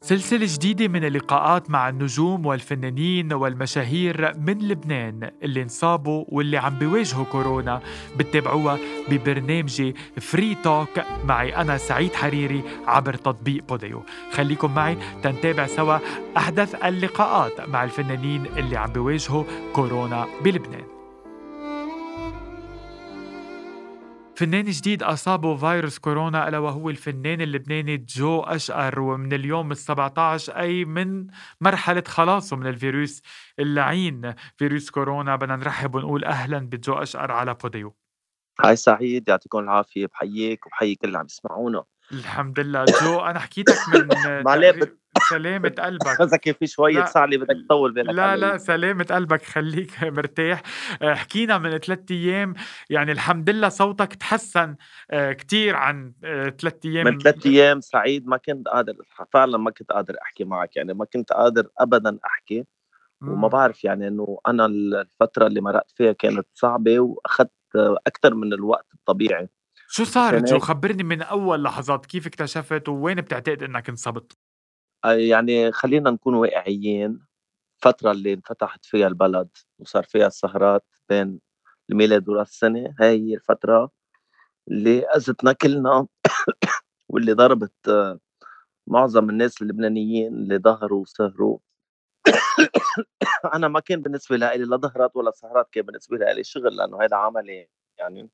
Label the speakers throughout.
Speaker 1: سلسلة جديدة من اللقاءات مع النجوم والفنانين والمشاهير من لبنان اللي انصابوا واللي عم بيواجهوا كورونا. بتتابعوها ببرنامجي فري توك معي أنا سعيد حريري عبر تطبيق بوديو. خليكم معي تنتابع سوا أحدث اللقاءات مع الفنانين اللي عم بيواجهوا كورونا بلبنان. فنان جديد أصابه فيروس كورونا ألا وهو الفنان اللبناني جو أشقر. ومن اليوم ال 17 أي من مرحلة خلاصه من الفيروس اللعين فيروس كورونا. بدنا نرحب ونقول أهلا بجو أشقر على بوديو.
Speaker 2: هاي سعيد يعطيكم العافية. بحييك وبحيي كل اللي عم يسمعونا.
Speaker 1: الحمد لله. جو أنا حكيتك من
Speaker 2: معليه
Speaker 1: سلامة قلبك.
Speaker 2: قصدك في شوية صعلة بدك تطول
Speaker 1: بالك لا لا سلامة قلبك خليك مرتاح. آه، حكينا من ثلاث أيام يعني الحمد لله صوتك تحسن آه، كتير عن آه، ثلاث أيام
Speaker 2: من ثلاث أيام سعيد ما كنت قادر فعلا ما كنت قادر أحكي معك يعني ما كنت قادر أبدا أحكي. وما بعرف يعني إنه أنا الفترة اللي مرقت فيها كانت صعبة وأخذت أكثر من الوقت الطبيعي.
Speaker 1: شو صارت جو؟ خبرني من أول لحظات كيف اكتشفت؟ ووين بتعتقد إنك انصبت؟
Speaker 2: يعني خلينا نكون واقعيين الفترة اللي انفتحت فيها البلد وصار فيها السهرات بين الميلاد وراس السنة هاي هي الفترة اللي أذتنا كلنا واللي ضربت آه، معظم الناس اللبنانيين اللي ظهروا وسهروا. أنا ما كان بالنسبة لي لا ظهرات ولا سهرات كان بالنسبة لي شغل لأنه هذا عملي يعني.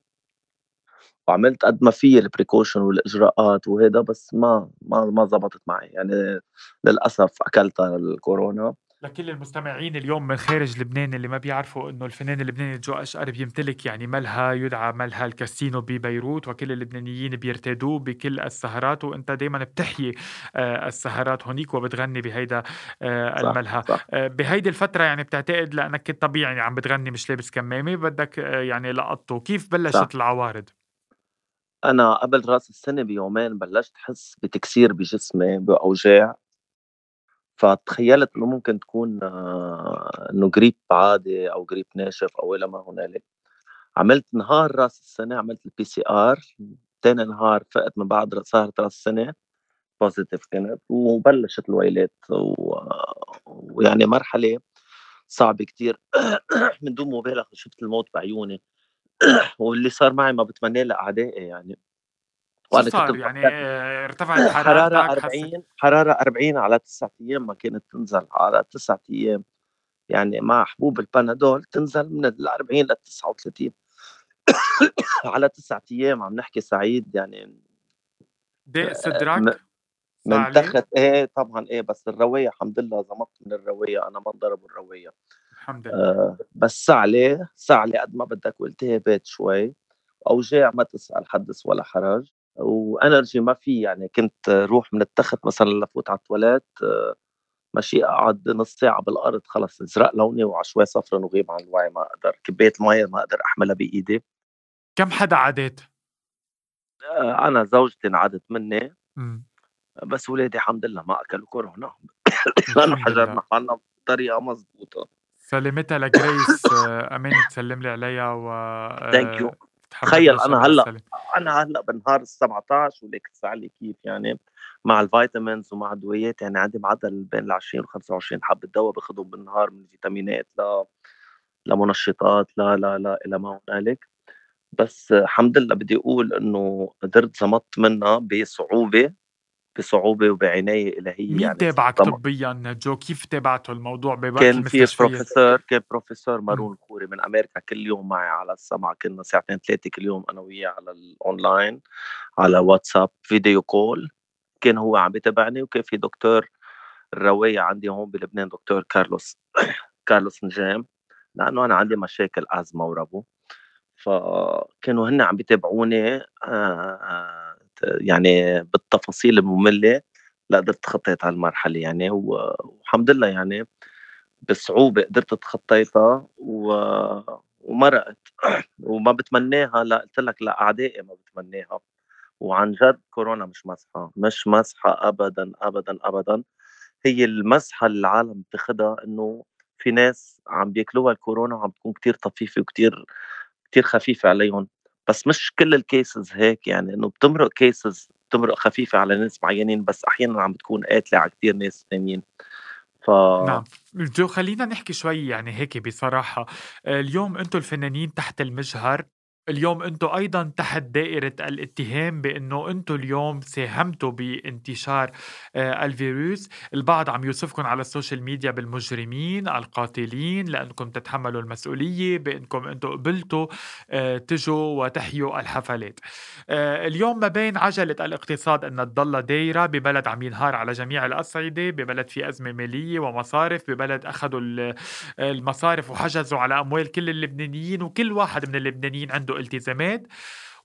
Speaker 2: وعملت قد ما في ال precaution والإجراءات وهذا بس ما ما ما زبطت معي. يعني للأسف أكلتها الكورونا
Speaker 1: لكل المستمعين اليوم من خارج لبنان اللي ما بيعرفوا إنه الفنان اللبناني جو اشقر بيمتلك يعني ملهى يدعى ملهى الكاسينو ببيروت وكل اللبنانيين بيرتادوه بكل السهرات وأنت دائما بتحيي آه، السهرات هونيك وبتغني بهيدا آه، الملهى. آه، بهيدي الفترة يعني بتعتقد لأنك كنت طبيعي يعني عم بتغني مش لابس كمامة بدك يعني لقطته كيف بلشت صح. العوارض؟
Speaker 2: أنا قبل رأس السنة بيومين بلشت أحس بتكسير بجسمي بأوجاع. فتخيلت إنه ممكن تكون آه، إنه جريب عادي أو جريب ناشف أو إلى ما هنالك. عملت نهار رأس السنة عملت ال PCR تاني نهار فقت من بعد سهرة رأس السنة بوزيتيف كانت. وبلشت الويلات و... ويعني مرحلة صعبة كتير. من دون مبالغة شفت الموت بعيوني. واللي صار معي ما بتمناه لأعدائي يعني.
Speaker 1: وأنا صار يعني ارتفعت حرارة
Speaker 2: 40 حرارة 40 على تسعة أيام ما كانت تنزل على تسعة أيام. يعني مع حبوب البانادول تنزل من ال 40 لل 39 على تسعة أيام عم نحكي سعيد يعني.
Speaker 1: دق صدرك؟
Speaker 2: من تحت إيه طبعا إيه بس الرية الحمد لله زمطت من الرية أنا ما انضرب الرية
Speaker 1: الحمد لله. آه
Speaker 2: بس سعلي سعلي قد ما بدك والتهابات شوي اوجاع ما تسأل حدث ولا حرج و energy ما في يعني كنت روح من التخت مثلا لفوت على التواليت آه ماشي أقعد نص ساعة بالأرض خلص ازرق لوني وعشوي صفرا وغيب عن الوعي ما أقدر. كبايه مي ما أقدر أحملها بإيدي.
Speaker 1: كم حدا عدت؟
Speaker 2: آه أنا زوجتي انعدت مني. بس ولادي الحمد لله ما أكلوا كورونا لأنه حجرنا حالنا بطريقة مضبوطة.
Speaker 1: سلامتها لجريس آه، أمان تسلم لي عليها و
Speaker 2: thank you تخيل أنا هلأ أنا هلأ بالنهار ال 17 وليك تسالي كيف يعني مع ال vitamins ومع الدويات يعني عندي معدل بين ال 20 و 25 حبه دواء باخذهم بالنهار من فيتامينات ل لمنشطات لا لا لا إلى ما هنالك. بس الحمد لله بدي أقول إنه قدرت زمطت منها بصعوبة. بصعوبة وبعناية إلهية
Speaker 1: مين يعني تابعك طبيا جو كيف تابعته الموضوع
Speaker 2: كان في بروفيسور كان بروفيسور مارون الخوري من أمريكا كل يوم معي على السمع كنا ساعتين ثلاثة كل يوم أنا وياه على الأونلاين على واتساب video call كان هو عم بيتابعني وكان في دكتور الرواية عندي هون بلبنان دكتور كارلوس كارلوس نجام. لأنه أنا عندي مشاكل أزمة وربو. فكانوا هن عم بيتابعوني آآ آآ يعني بالتفاصيل المملة لا قدرت تخطيت هالمرحله يعني والحمد لله يعني بصعوبة قدرت تخطيتها و... ومرقت. وما بتمناها لا قلت لك لاعدائي ما بتمناها وعن جد كورونا مش مزحة مش مزحة ابدا ابدا ابدا. هي المزحة اللي العالم بتاخدها إنه في ناس عم بياكلوها الكورونا وعم تكون كتير طفيفة وكتير كتير خفيفة عليهم. بس مش كل ال cases هيك يعني إنه بتمرق cases تمرق خفيفة على ناس معينين بس أحيانا عم بتكون قاتلة على كثير ناس ثانيين ف
Speaker 1: نعم. جو خلينا نحكي شوي يعني هيك بصراحة. اليوم أنتم الفنانين تحت المجهر اليوم أنتم أيضا تحت دائرة الاتهام بأنه أنتم اليوم ساهمتوا بانتشار آه، الفيروس، البعض عم يوصفكم على ال social media بالمجرمين، القاتلين لأنكم تتحملوا المسؤولية بأنكم أنتم قبلتوا آه، تجوا وتحيوا الحفلات. آه، اليوم ما بين عجلة الاقتصاد انها تضلها دايرة ببلد عم ينهار على جميع الأصعدة، ببلد في أزمة مالية ومصارف، ببلد أخذوا المصارف وحجزوا على أموال كل اللبنانيين وكل واحد من اللبنانيين عنده عنده التزامات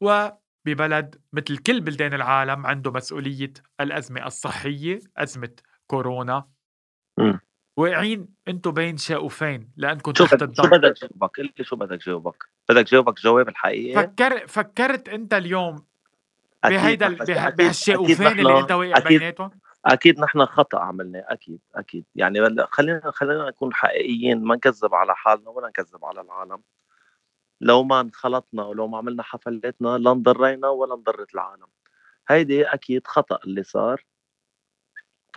Speaker 1: وببلد مثل كل بلدان العالم عنده مسؤولية الأزمة الصحية أزمة كورونا واقعين أنتم بين شاؤفين لأنكم تحت الضغط
Speaker 2: شو بدك جاوبك؟ قل لي شو بدك جاوبك؟ بدك جاوبك جواب الحقيقي؟
Speaker 1: فكر فكرت أنت اليوم بهيدا بهالشاؤفين اللي انت واقع بيناتهم؟
Speaker 2: أكيد نحن خطأ عملناه أكيد أكيد يعني خلينا خلينا نكون حقيقيين ما نكذب على حالنا ولا نكذب على العالم لو ما انخلطنا ولو ما عملنا حفلاتنا لا انضرينا ولا انضرت العالم. هيدي أكيد خطأ اللي صار.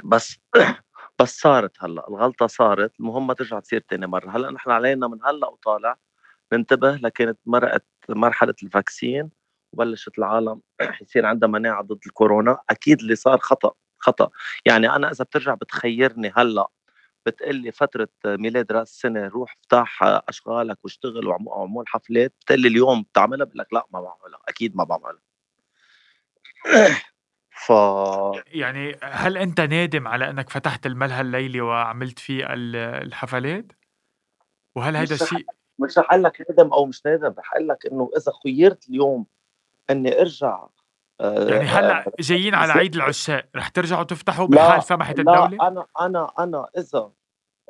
Speaker 2: بس بس صارت هلأ الغلطة صارت المهم ما ترجع تصير تاني مرة. هلأ نحن علينا من هلأ وطالع ننتبه لكانت مرقت مرحلة الفاكسين وبلشت العالم يصير عندها مناعة ضد الكورونا. أكيد اللي صار خطأ خطأ. يعني أنا إذا بترجع بتخيرني هلأ بتقلي فترة ميلاد رأس السنة روح افتح أشغالك واشتغل وعمول حفلات بتقلي اليوم بتعملها بقول لك لأ ما بعملها أكيد ما بعملها ف
Speaker 1: يعني هل أنت نادم على أنك فتحت الملهى الليلي وعملت فيه الحفلات؟ وهل هذا الشيء
Speaker 2: مش رح أقول لك ندم أو مش نادم رح أقول لك إنه إذا خيرت اليوم إني أرجع
Speaker 1: يعني هلأ آه، جايين على عيد العشاق رح ترجعوا تفتحوا بحال سمحت الدولة؟
Speaker 2: لا أنا أنا أنا إذا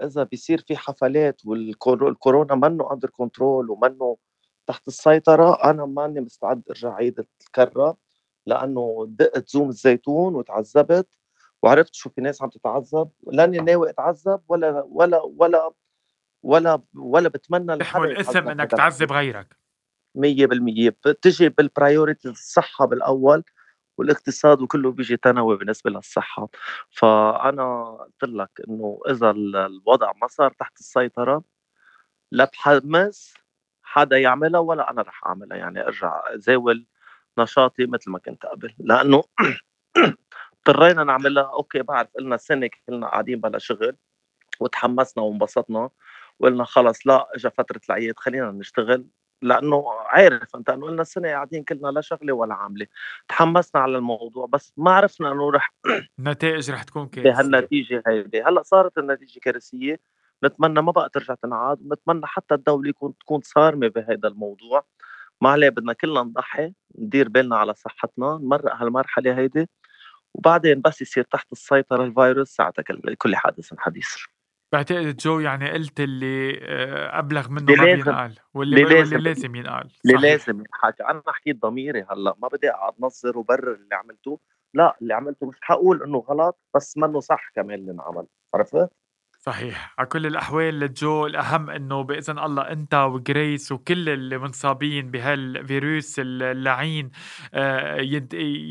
Speaker 2: إذا بيصير في حفلات والكورونا منه under control ومنه تحت السيطرة أنا ماني مستعد أرجع أعيد الكرة لأنه دقت زوم الزيتون وتعذبت وعرفت شو في ناس عم تتعذب. لأني ناوي أتعذب ولا ولا ولا ولا ولا بتمنى
Speaker 1: تحمل الاسم إنك تعذب غيرك.
Speaker 2: 100% بتجي بال priority الصحة بالأول والاقتصاد وكله بيجي ثانوي بالنسبة للصحة. فأنا قلت لك إنه إذا الوضع ما صار تحت السيطرة لا بحمس حدا يعملها ولا أنا رح أعملها. يعني أرجع زاول نشاطي مثل ما كنت قبل. لأنه اضطرينا نعملها. أوكي بعرف قلنا سنة كلنا قاعدين بلا شغل وتحمسنا وانبسطنا وقلنا خلص لا اجى فترة العيد خلينا نشتغل. لأنه عارف أنت انه قلنا السنة قاعدين كلنا لا شغلة ولا عاملة. تحمسنا على الموضوع بس ما عرفنا إنه رح
Speaker 1: النتائج رح تكون كارثية.
Speaker 2: بهالنتيجه هيدي. هلأ صارت النتيجة كارثية. نتمنى ما بقى ترجع تنعاد. ونتمنى حتى الدولة يكون تكون صارمة بهذا الموضوع. ما عليه بدنا كلنا نضحي ندير بالنا على صحتنا نمرق هالمرحلة هيدي. وبعدين بس يصير تحت السيطرة الفيروس ساعتها كل حادث حديث.
Speaker 1: بعتقد جو يعني قلت اللي آه، أبلغ منه ما بينقال واللي, اللي لازم, لازم ينقال
Speaker 2: اللي لازم ينحكى أنا حكيت ضميري هلأ ما بدي أقعد نظر وبرر اللي عملته لا اللي عملته مش حقول إنه غلط بس منه صح كمان اللي انعمل. عرفت؟
Speaker 1: صحيح. على كل الأحوال جو الأهم إنه بإذن الله أنت وجريس وكل اللي منصابين بهالفيروس اللعين آه،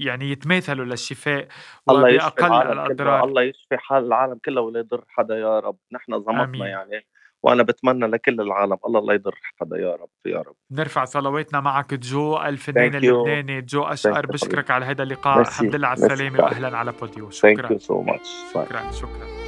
Speaker 1: يعني يتماثلوا للشفاء
Speaker 2: الله يشفي الأضرار. الله يشفي حال العالم كله ولا يضر حدا يا رب. نحن زمطنا يعني وأنا بتمنى لكل العالم الله لا يضر حدا يا رب يا رب.
Speaker 1: نرفع صلواتنا معك جو الفنان اللبناني جو أشقر. بشكرك على هذا اللقاء. الحمد لله على السلامة واهلا على بوديو
Speaker 2: شكرا. Thank you so much.
Speaker 1: شكرا. شكرا.